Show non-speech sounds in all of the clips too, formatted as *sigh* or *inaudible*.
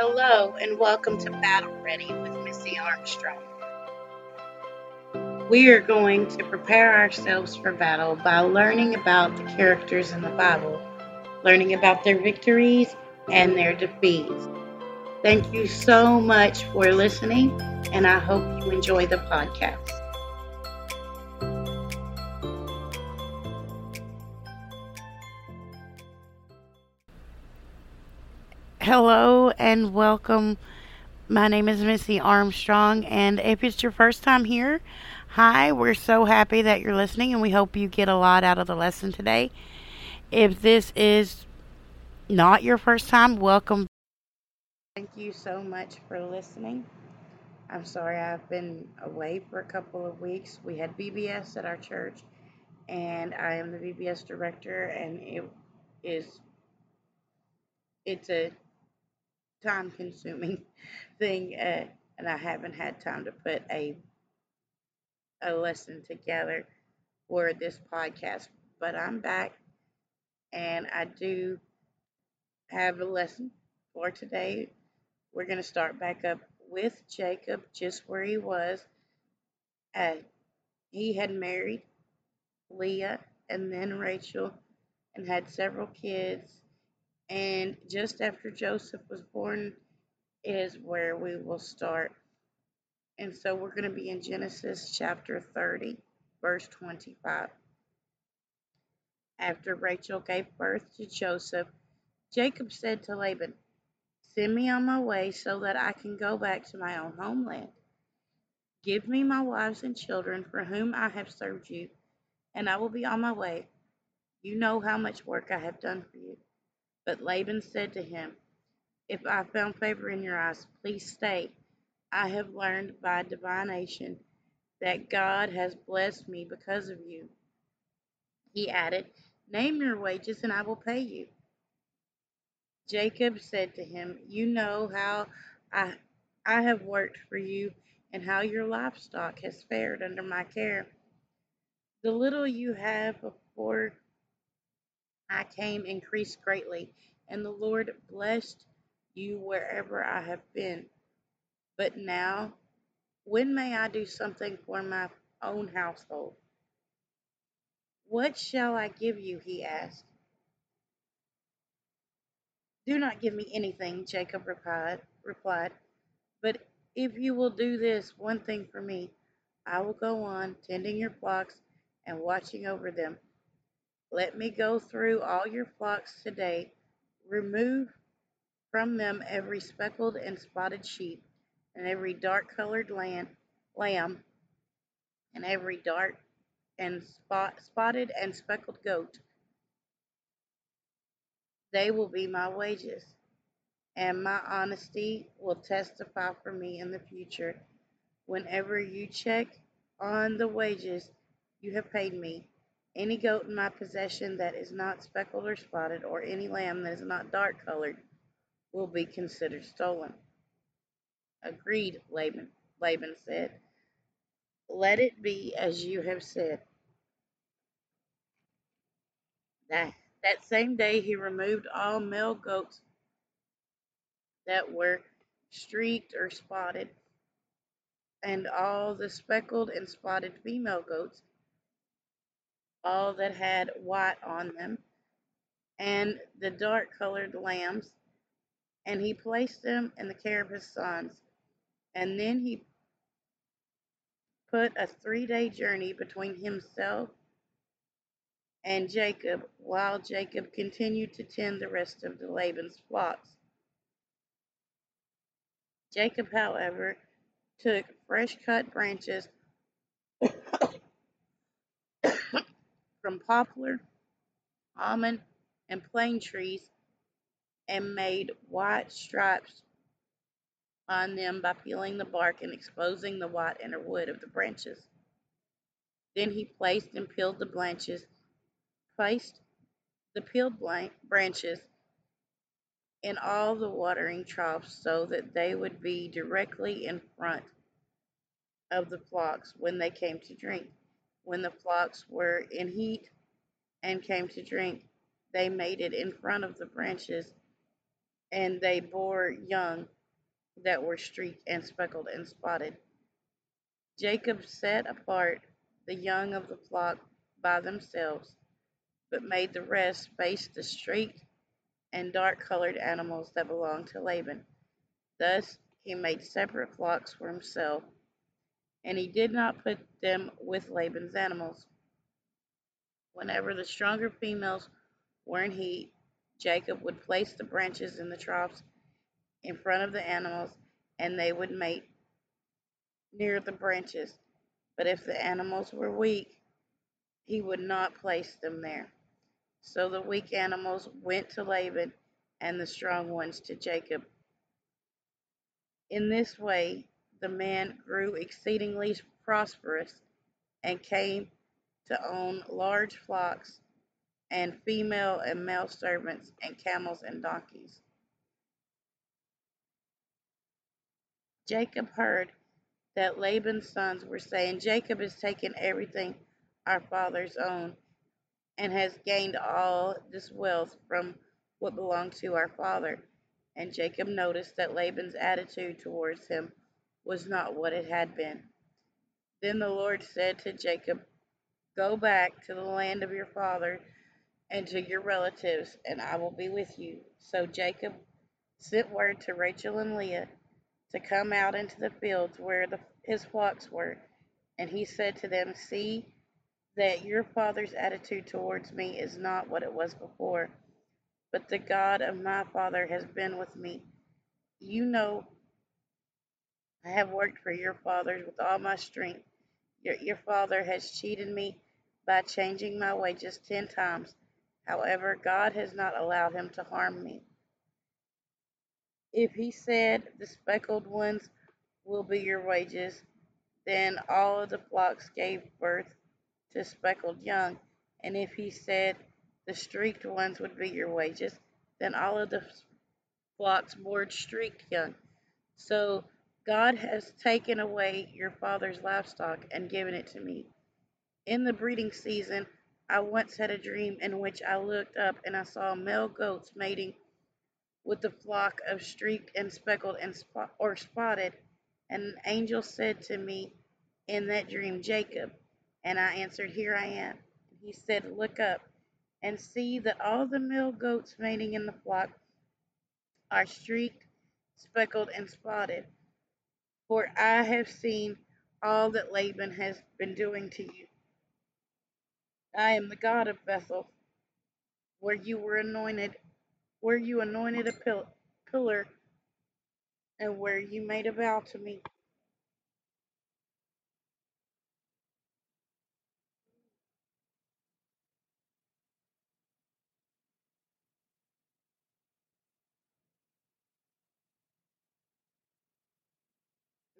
Hello, and welcome to Battle Ready with Missy Armstrong. We are going to prepare ourselves for battle by learning about the characters in the Bible, learning about their victories and their defeats. Thank you so much for listening, and I hope you enjoy the podcast. Hello and welcome. My name is Missy Armstrong, and if it's your first time here, hi, we're so happy that you're listening, and we hope you get a lot out of the lesson today. If this is not your first time, welcome. Thank you so much for listening. I'm sorry I've been away for a couple of weeks. We had VBS at our church, and I am the VBS director, and it is it's a time consuming *laughs* thing, uh, and I haven't had time to put a a lesson together for this podcast. But I'm back, and I do have a lesson for today. We're going to start back up with Jacob, just where he was. Uh, he had married Leah and then Rachel and had several kids and just after Joseph was born is where we will start. And so we're going to be in Genesis chapter 30, verse 25. After Rachel gave birth to Joseph, Jacob said to Laban, Send me on my way so that I can go back to my own homeland. Give me my wives and children for whom I have served you, and I will be on my way. You know how much work I have done for. But Laban said to him, If I found favor in your eyes, please stay. I have learned by divination that God has blessed me because of you. He added, Name your wages and I will pay you. Jacob said to him, You know how I, I have worked for you and how your livestock has fared under my care. The little you have before I came increased greatly, and the Lord blessed you wherever I have been. But now, when may I do something for my own household? What shall I give you? he asked. Do not give me anything, Jacob replied, replied. But if you will do this one thing for me, I will go on tending your flocks and watching over them. Let me go through all your flocks today. Remove from them every speckled and spotted sheep, and every dark colored lamb, and every dark and spot, spotted and speckled goat. They will be my wages, and my honesty will testify for me in the future. Whenever you check on the wages you have paid me, any goat in my possession that is not speckled or spotted, or any lamb that is not dark colored, will be considered stolen. Agreed, Laban, Laban said. Let it be as you have said. That, that same day he removed all male goats that were streaked or spotted, and all the speckled and spotted female goats all that had white on them, and the dark colored lambs, and he placed them in the care of his sons. And then he put a three day journey between himself and Jacob, while Jacob continued to tend the rest of the Laban's flocks. Jacob, however, took fresh cut branches from poplar, almond, and plane trees and made white stripes on them by peeling the bark and exposing the white inner wood of the branches. Then he placed and peeled the branches, placed the peeled branches in all the watering troughs so that they would be directly in front of the flocks when they came to drink. When the flocks were in heat and came to drink, they made it in front of the branches and they bore young that were streaked and speckled and spotted. Jacob set apart the young of the flock by themselves, but made the rest face the streaked and dark colored animals that belonged to Laban. Thus he made separate flocks for himself, and he did not put them with Laban's animals. Whenever the stronger females were in heat, Jacob would place the branches in the troughs in front of the animals, and they would mate near the branches. But if the animals were weak, he would not place them there. So the weak animals went to Laban, and the strong ones to Jacob. In this way, the man grew exceedingly prosperous and came to own large flocks and female and male servants and camels and donkeys. Jacob heard that Laban's sons were saying, Jacob has taken everything our father's own and has gained all this wealth from what belonged to our father. And Jacob noticed that Laban's attitude towards him was not what it had been. Then the Lord said to Jacob, Go back to the land of your father and to your relatives, and I will be with you. So Jacob sent word to Rachel and Leah to come out into the fields where the, his flocks were. And he said to them, See that your father's attitude towards me is not what it was before, but the God of my father has been with me. You know, I have worked for your fathers with all my strength. Your, your father has cheated me by changing my wages ten times. However, God has not allowed him to harm me. If he said, The speckled ones will be your wages, then all of the flocks gave birth to speckled young. And if he said, The streaked ones would be your wages, then all of the flocks bore streaked young. So God has taken away your father's livestock and given it to me. In the breeding season, I once had a dream in which I looked up and I saw male goats mating with the flock of streaked and speckled and spot, or spotted. And an angel said to me in that dream, Jacob. And I answered, Here I am. He said, Look up and see that all the male goats mating in the flock are streaked, speckled, and spotted. For I have seen all that Laban has been doing to you. I am the God of Bethel, where you were anointed, where you anointed a pil- pillar, and where you made a vow to me.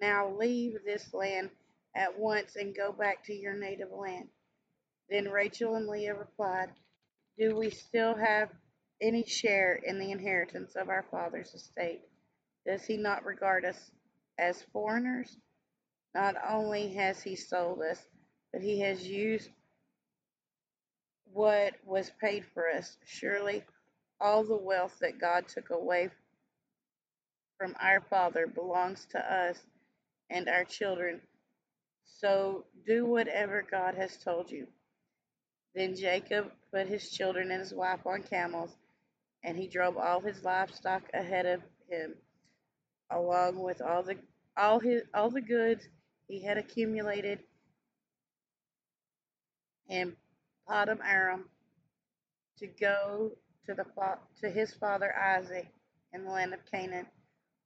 Now leave this land at once and go back to your native land. Then Rachel and Leah replied, Do we still have any share in the inheritance of our father's estate? Does he not regard us as foreigners? Not only has he sold us, but he has used what was paid for us. Surely all the wealth that God took away from our father belongs to us and our children. So do whatever God has told you. Then Jacob put his children and his wife on camels, and he drove all his livestock ahead of him, along with all the all his all the goods he had accumulated in Paddan Aram to go to the to his father Isaac in the land of Canaan.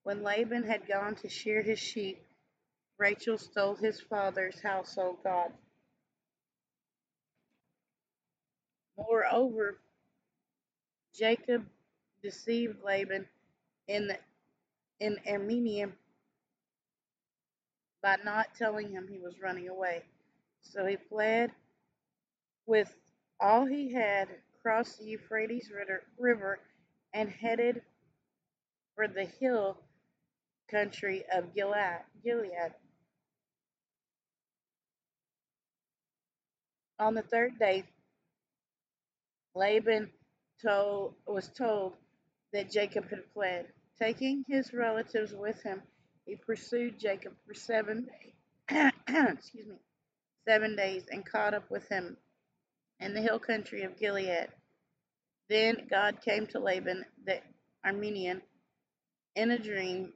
When Laban had gone to shear his sheep, Rachel stole his father's household god. Moreover, Jacob deceived Laban in the, in Aramean by not telling him he was running away. So he fled with all he had, crossed the Euphrates River, and headed for the hill country of Gilead. On the third day, Laban told, was told, that Jacob had fled. Taking his relatives with him, he pursued Jacob for seven *clears throat* excuse me, seven days and caught up with him in the hill country of Gilead. Then God came to Laban the Armenian, in a dream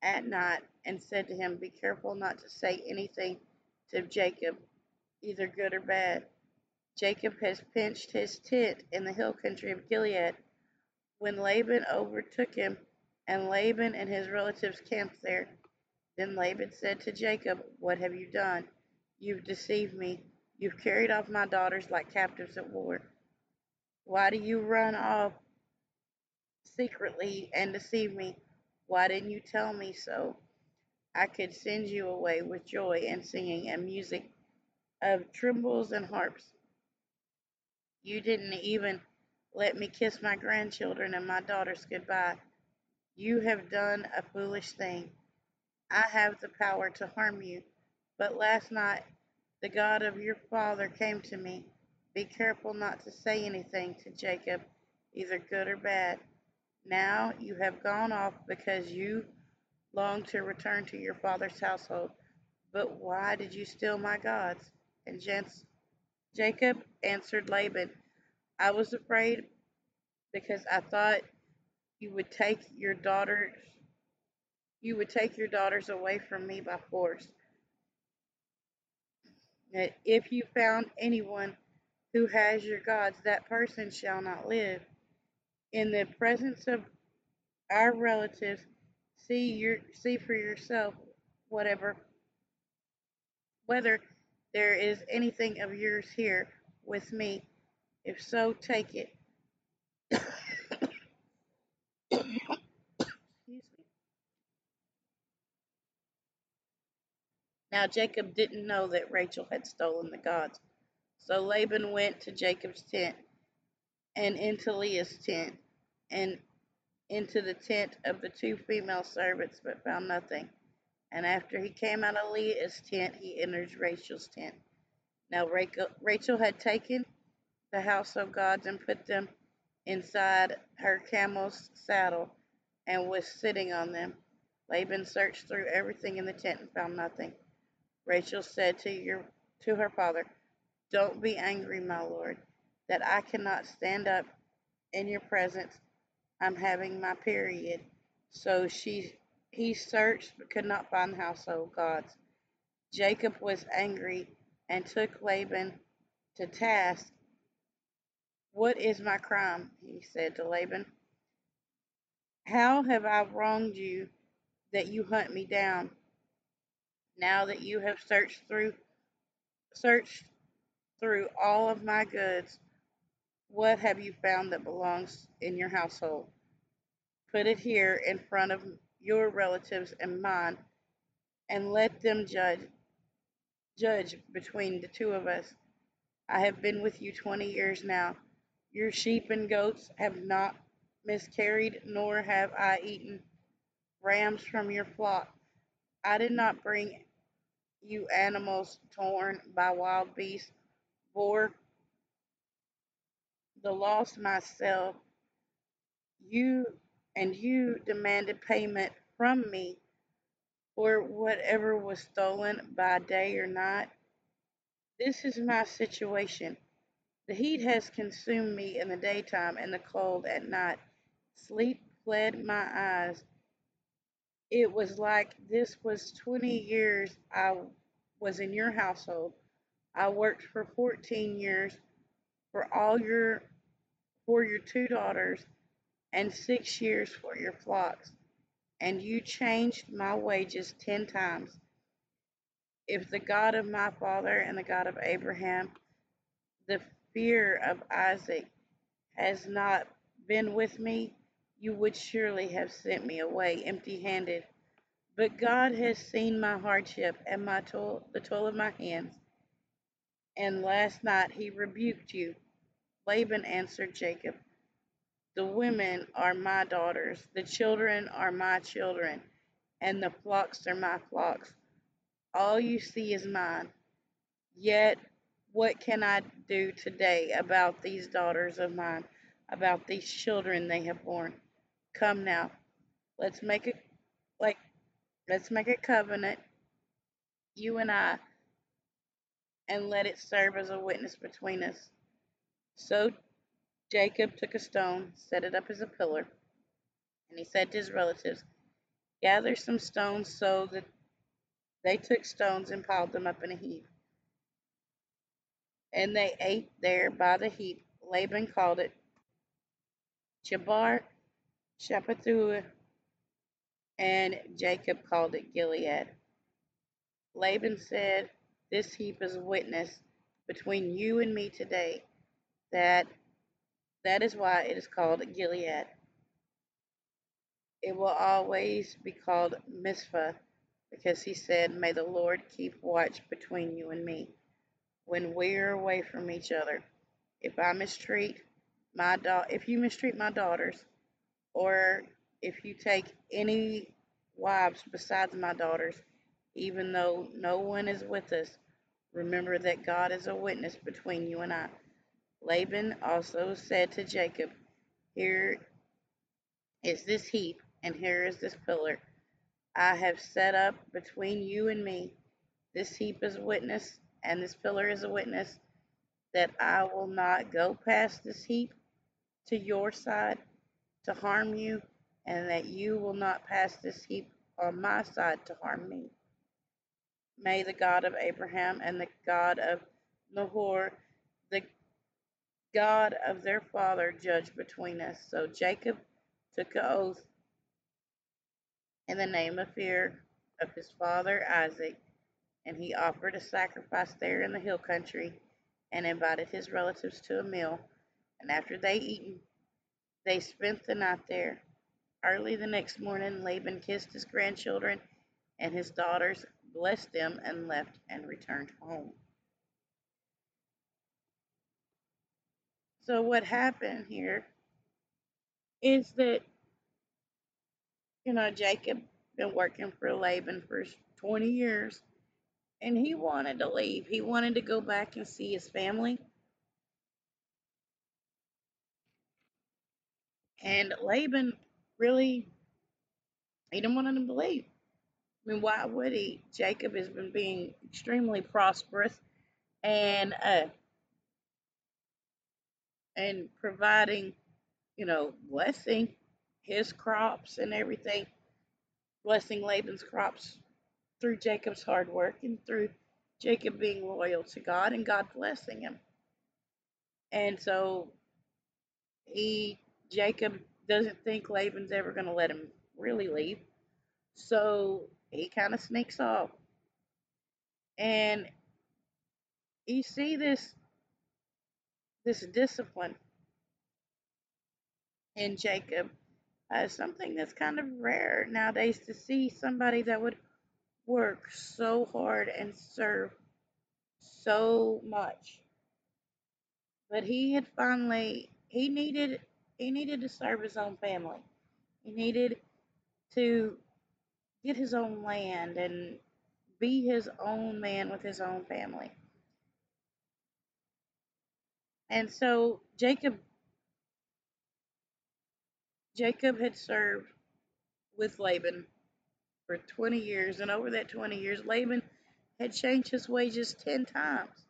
at night and said to him, Be careful not to say anything to Jacob, either good or bad. Jacob has pitched his tent in the hill country of Gilead. When Laban overtook him, and Laban and his relatives camped there, then Laban said to Jacob, What have you done? You've deceived me. You've carried off my daughters like captives at war. Why do you run off secretly and deceive me? Why didn't you tell me so? I could send you away with joy and singing and music of timbrels and harps. You didn't even let me kiss my grandchildren and my daughters goodbye. You have done a foolish thing. I have the power to harm you. But last night the God of your father came to me. Be careful not to say anything to Jacob, either good or bad. Now you have gone off because you long to return to your father's household. But why did you steal my gods? And Jacob answered Laban, I was afraid because I thought you would take your daughters you would take your daughters away from me by force. If you found anyone who has your gods, that person shall not live. In the presence of our relatives, see your see for yourself whatever whether there is anything of yours here with me. If so, take it. Now Jacob didn't know that Rachel had stolen the gods. So Laban went to Jacob's tent and into Leah's tent and into the tent of the two female servants, but found nothing. And after he came out of Leah's tent, he entered Rachel's tent. Now Rachel had taken the household gods and put them inside her camel's saddle and was sitting on them. Laban searched through everything in the tent and found nothing. Rachel said to your to her father, Don't be angry, my lord, that I cannot stand up in your presence. I'm having my period. So she he searched but could not find the household gods. Jacob was angry and took Laban to task. What is my crime? he said to Laban. How have I wronged you that you hunt me down? Now that you have searched through searched through all of my goods, what have you found that belongs in your household? Put it here in front of your relatives and mine, and let them judge judge between the two of us. I have been with you twenty years now. Your sheep and goats have not miscarried, nor have I eaten rams from your flock. I did not bring you animals torn by wild beasts, bore the loss myself. You and you demanded payment from me for whatever was stolen by day or night. This is my situation. The heat has consumed me in the daytime and the cold at night. Sleep fled my eyes it was like this was 20 years I was in your household. I worked for 14 years for all your for your two daughters and 6 years for your flocks and you changed my wages 10 times. If the God of my father and the God of Abraham, the fear of Isaac has not been with me, you would surely have sent me away empty handed. But God has seen my hardship and my toil, the toil of my hands. And last night he rebuked you. Laban answered Jacob, The women are my daughters, the children are my children, and the flocks are my flocks. All you see is mine. Yet, what can I do today about these daughters of mine, about these children they have borne? Come now, let's make it like let's make a covenant, you and I, and let it serve as a witness between us. So Jacob took a stone, set it up as a pillar, and he said to his relatives, Gather some stones so that they took stones and piled them up in a heap. And they ate there by the heap. Laban called it Chebar Shapathua, and Jacob called it Gilead. Laban said, This heap is witness between you and me today. That that is why it is called Gilead. It will always be called Mizpah, because he said, May the Lord keep watch between you and me when we are away from each other. If I mistreat my da- if you mistreat my daughters, or if you take any wives besides my daughters, even though no one is with us, remember that God is a witness between you and I. Laban also said to Jacob, Here is this heap, and here is this pillar I have set up between you and me. This heap is a witness, and this pillar is a witness that I will not go past this heap to your side to harm you, and that you will not pass this heap on my side to harm me. May the God of Abraham and the God of Nahor, the God of their father, judge between us. So Jacob took an oath in the name of fear of his father Isaac, and he offered a sacrifice there in the hill country and invited his relatives to a meal. And after they eaten, they spent the night there. Early the next morning, Laban kissed his grandchildren and his daughters, blessed them, and left and returned home. So, what happened here is that, you know, Jacob been working for Laban for 20 years and he wanted to leave. He wanted to go back and see his family. And Laban really, he didn't want him to leave. I mean, why would he? Jacob has been being extremely prosperous and uh, and providing, you know, blessing his crops and everything, blessing Laban's crops through Jacob's hard work and through Jacob being loyal to God and God blessing him. And so he Jacob doesn't think Laban's ever going to let him really leave. So he kind of sneaks off. And you see this this discipline in Jacob as something that's kind of rare nowadays to see somebody that would work so hard and serve so much. But he had finally he needed he needed to serve his own family. He needed to get his own land and be his own man with his own family. And so Jacob Jacob had served with Laban for 20 years and over that 20 years Laban had changed his wages 10 times.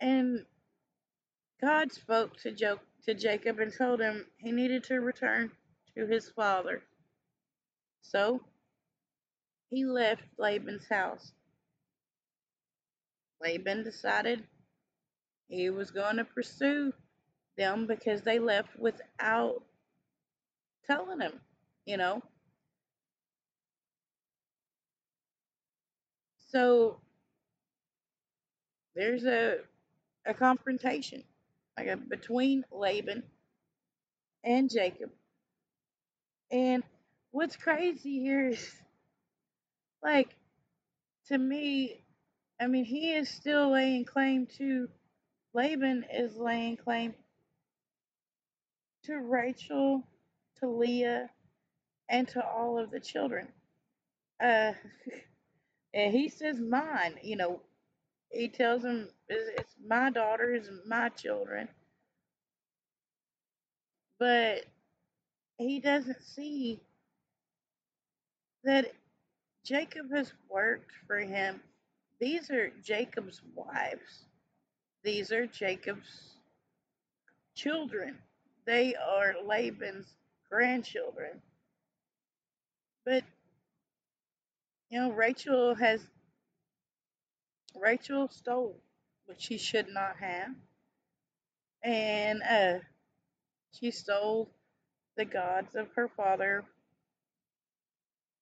And God spoke to, jo- to Jacob and told him he needed to return to his father. So he left Laban's house. Laban decided he was going to pursue them because they left without telling him, you know. So there's a a confrontation like a, between Laban and Jacob. And what's crazy here is like to me, I mean, he is still laying claim to Laban is laying claim to Rachel, to Leah, and to all of the children. Uh, *laughs* and he says mine. You know, he tells them it's my daughters, my children. But he doesn't see that Jacob has worked for him. These are Jacob's wives. These are Jacob's children. They are Laban's grandchildren. But you know, Rachel has Rachel stole, which she should not have, and uh, she stole the gods of her father.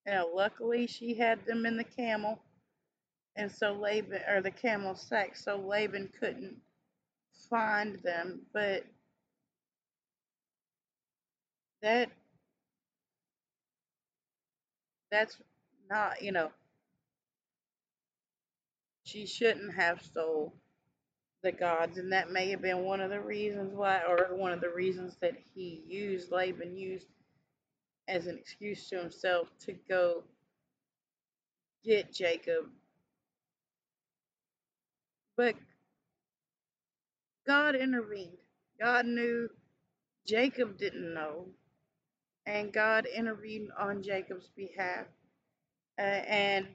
You know, luckily she had them in the camel, and so Laban or the camel sack, so Laban couldn't find them. But that that's not, you know, she shouldn't have stole the gods, and that may have been one of the reasons why, or one of the reasons that he used Laban used as an excuse to himself to go get Jacob. But God intervened. God knew Jacob didn't know, and God intervened on Jacob's behalf. Uh, and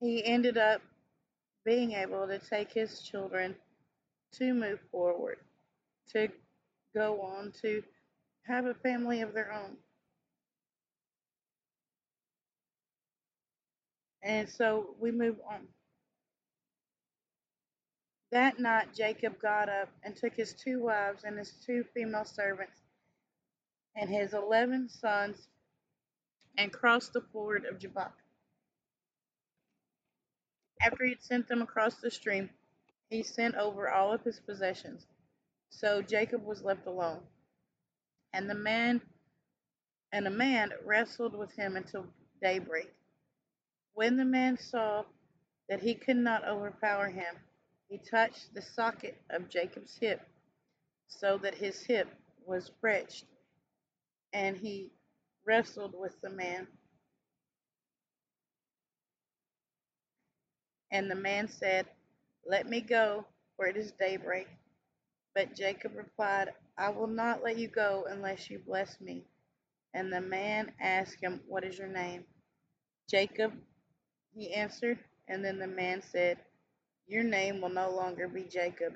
he ended up being able to take his children to move forward, to go on to have a family of their own. And so we move on. That night Jacob got up and took his two wives and his two female servants and his eleven sons and crossed the ford of Jabbok. After he had sent them across the stream, he sent over all of his possessions. So Jacob was left alone. And the man and a man wrestled with him until daybreak. When the man saw that he could not overpower him, he touched the socket of Jacob's hip, so that his hip was stretched, and he wrestled with the man. And the man said, Let me go, for it is daybreak. But Jacob replied, I will not let you go unless you bless me. And the man asked him, What is your name? Jacob, he answered. And then the man said, Your name will no longer be Jacob,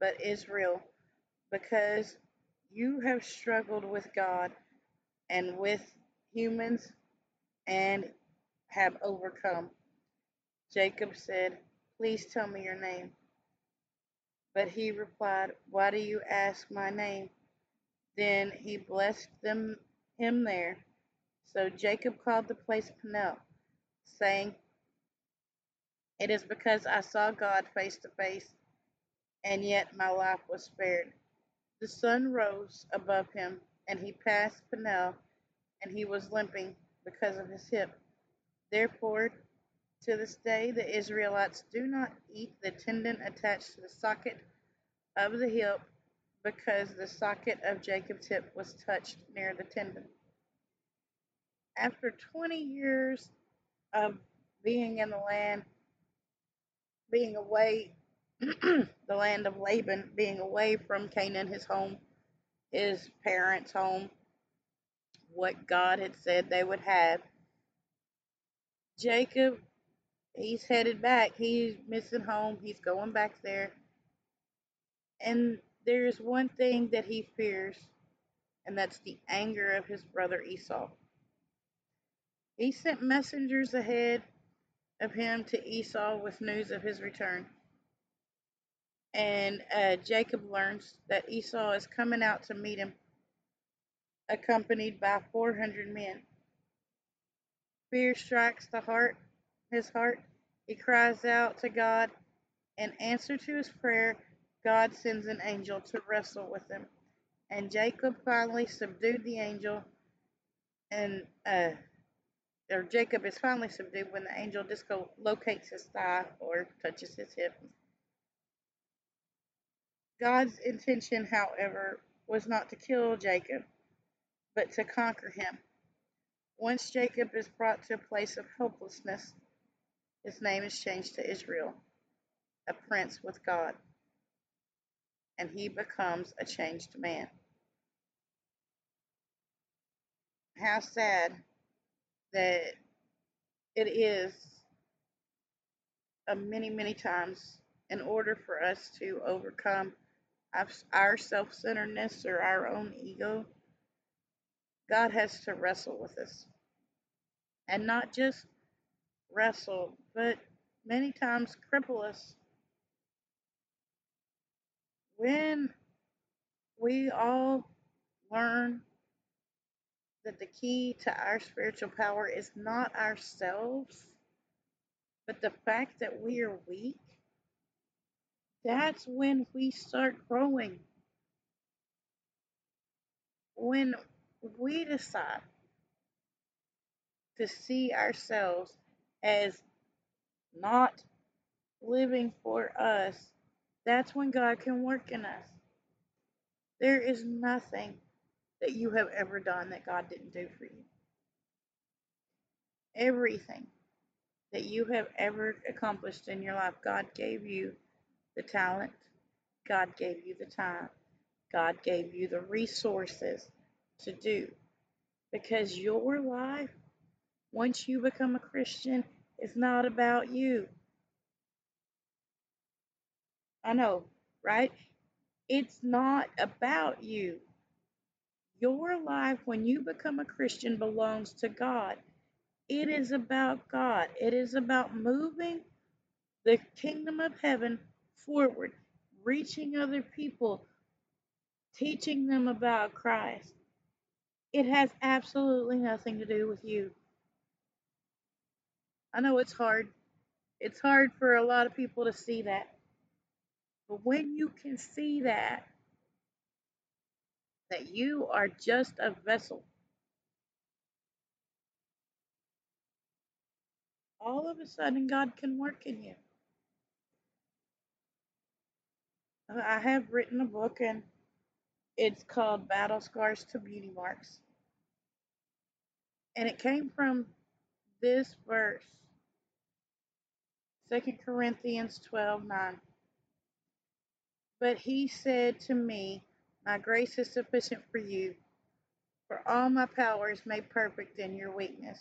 but Israel, because you have struggled with God and with humans and have overcome. Jacob said, Please tell me your name. But he replied, Why do you ask my name? Then he blessed them him there. So Jacob called the place Peniel, saying, It is because I saw God face to face, and yet my life was spared. The sun rose above him, and he passed Peniel, and he was limping because of his hip. Therefore, to this day, the Israelites do not eat the tendon attached to the socket of the hip because the socket of Jacob's hip was touched near the tendon. After 20 years of being in the land, being away, *clears throat* the land of Laban, being away from Canaan, his home, his parents' home, what God had said they would have, Jacob, he's headed back. He's missing home. He's going back there. And there's one thing that he fears, and that's the anger of his brother Esau. He sent messengers ahead of him to Esau with news of his return. And uh, Jacob learns that Esau is coming out to meet him, accompanied by 400 men. Fear strikes the heart, his heart. He cries out to God. In answer to his prayer, God sends an angel to wrestle with him. And Jacob finally subdued the angel, and uh, or Jacob is finally subdued when the angel dislocates his thigh or touches his hip. God's intention, however, was not to kill Jacob, but to conquer him. Once Jacob is brought to a place of hopelessness, his name is changed to Israel, a prince with God, and he becomes a changed man. how sad that it is uh, many, many times in order for us to overcome our self centeredness or our own ego, God has to wrestle with us. And not just wrestle, but many times cripple us. When we all learn that the key to our spiritual power is not ourselves, but the fact that we are weak, that's when we start growing. When we decide to see ourselves as not living for us, that's when God can work in us. There is nothing that you have ever done that God didn't do for you. Everything that you have ever accomplished in your life, God gave you the talent, God gave you the time, God gave you the resources to do. Because your life, once you become a Christian, is not about you. I know, right? It's not about you. Your life, when you become a Christian, belongs to God. It is about God. It is about moving the kingdom of heaven forward, reaching other people, teaching them about Christ. It has absolutely nothing to do with you. I know it's hard. It's hard for a lot of people to see that. But when you can see that, that you are just a vessel all of a sudden God can work in you. I have written a book and it's called Battle Scars to Beauty Marks. And it came from this verse, 2 Corinthians 12 9. But he said to me, My grace is sufficient for you, for all my power is made perfect in your weakness.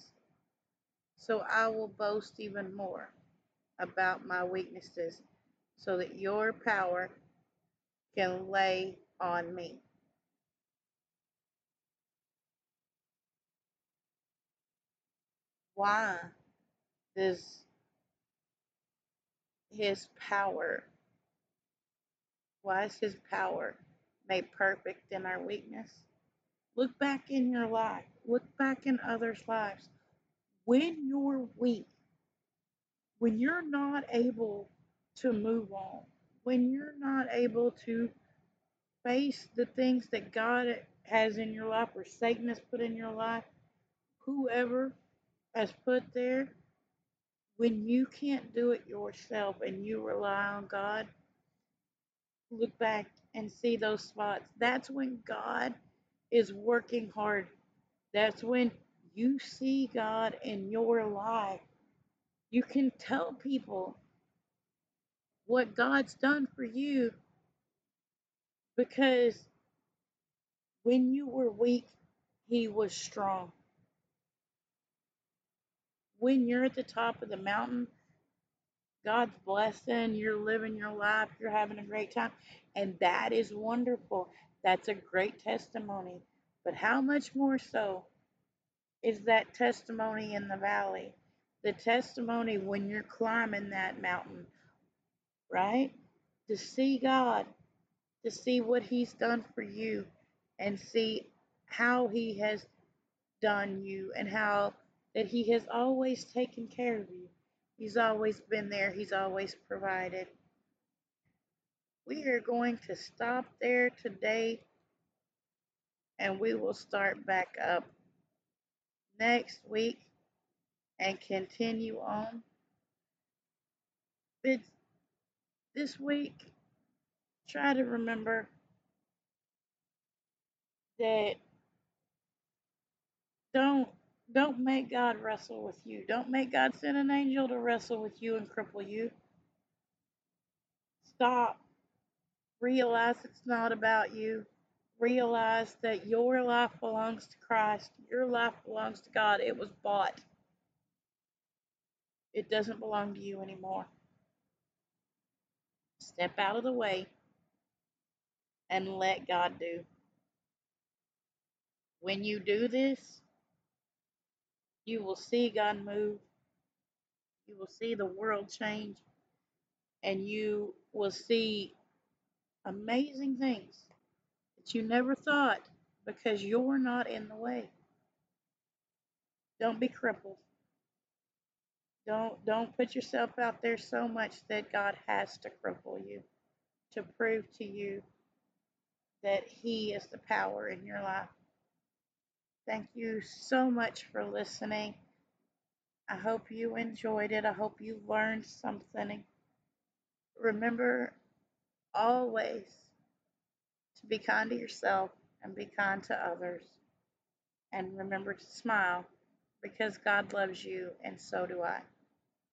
So I will boast even more about my weaknesses, so that your power can lay on me. Why does his power, why is his power made perfect in our weakness? Look back in your life, look back in others' lives. When you're weak, when you're not able to move on, when you're not able to face the things that God has in your life or Satan has put in your life, whoever has put there, when you can't do it yourself and you rely on God, look back and see those spots. That's when God is working hard. That's when you see God in your life. You can tell people what God's done for you because when you were weak, He was strong. When you're at the top of the mountain, God's blessing, you're living your life, you're having a great time, and that is wonderful. That's a great testimony. But how much more so is that testimony in the valley? The testimony when you're climbing that mountain, right? To see God, to see what He's done for you, and see how He has done you, and how that He has always taken care of you. He's always been there, He's always provided. We are going to stop there today and we will start back up next week and continue on. But this week, try to remember that don't don't make God wrestle with you. Don't make God send an angel to wrestle with you and cripple you. Stop. Realize it's not about you. realize that your life belongs to Christ, your life belongs to God. It was bought, it doesn't belong to you anymore. Step out of the way and let God do. When you do this, you will see God move. You will see the world change. And you will see amazing things that you never thought because you're not in the way. Don't be crippled. Don't don't put yourself out there so much that God has to cripple you to prove to you that he is the power in your life. Thank you so much for listening. I hope you enjoyed it. I hope you learned something. Remember always to be kind to yourself and be kind to others. And remember to smile because God loves you and so do I.